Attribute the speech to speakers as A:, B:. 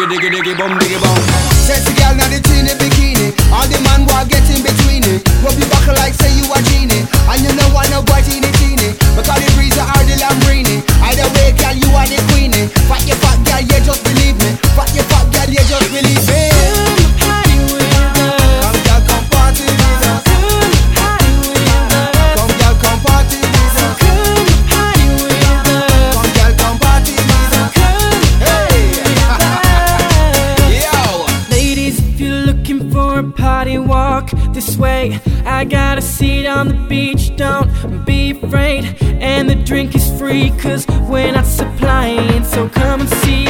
A: diggy diggy diggy bum diggy bum.
B: Sexy girl, not the teeny
C: this. I got a seat on the beach, don't be afraid. And the drink is free, cause we're not supplying. So come and see.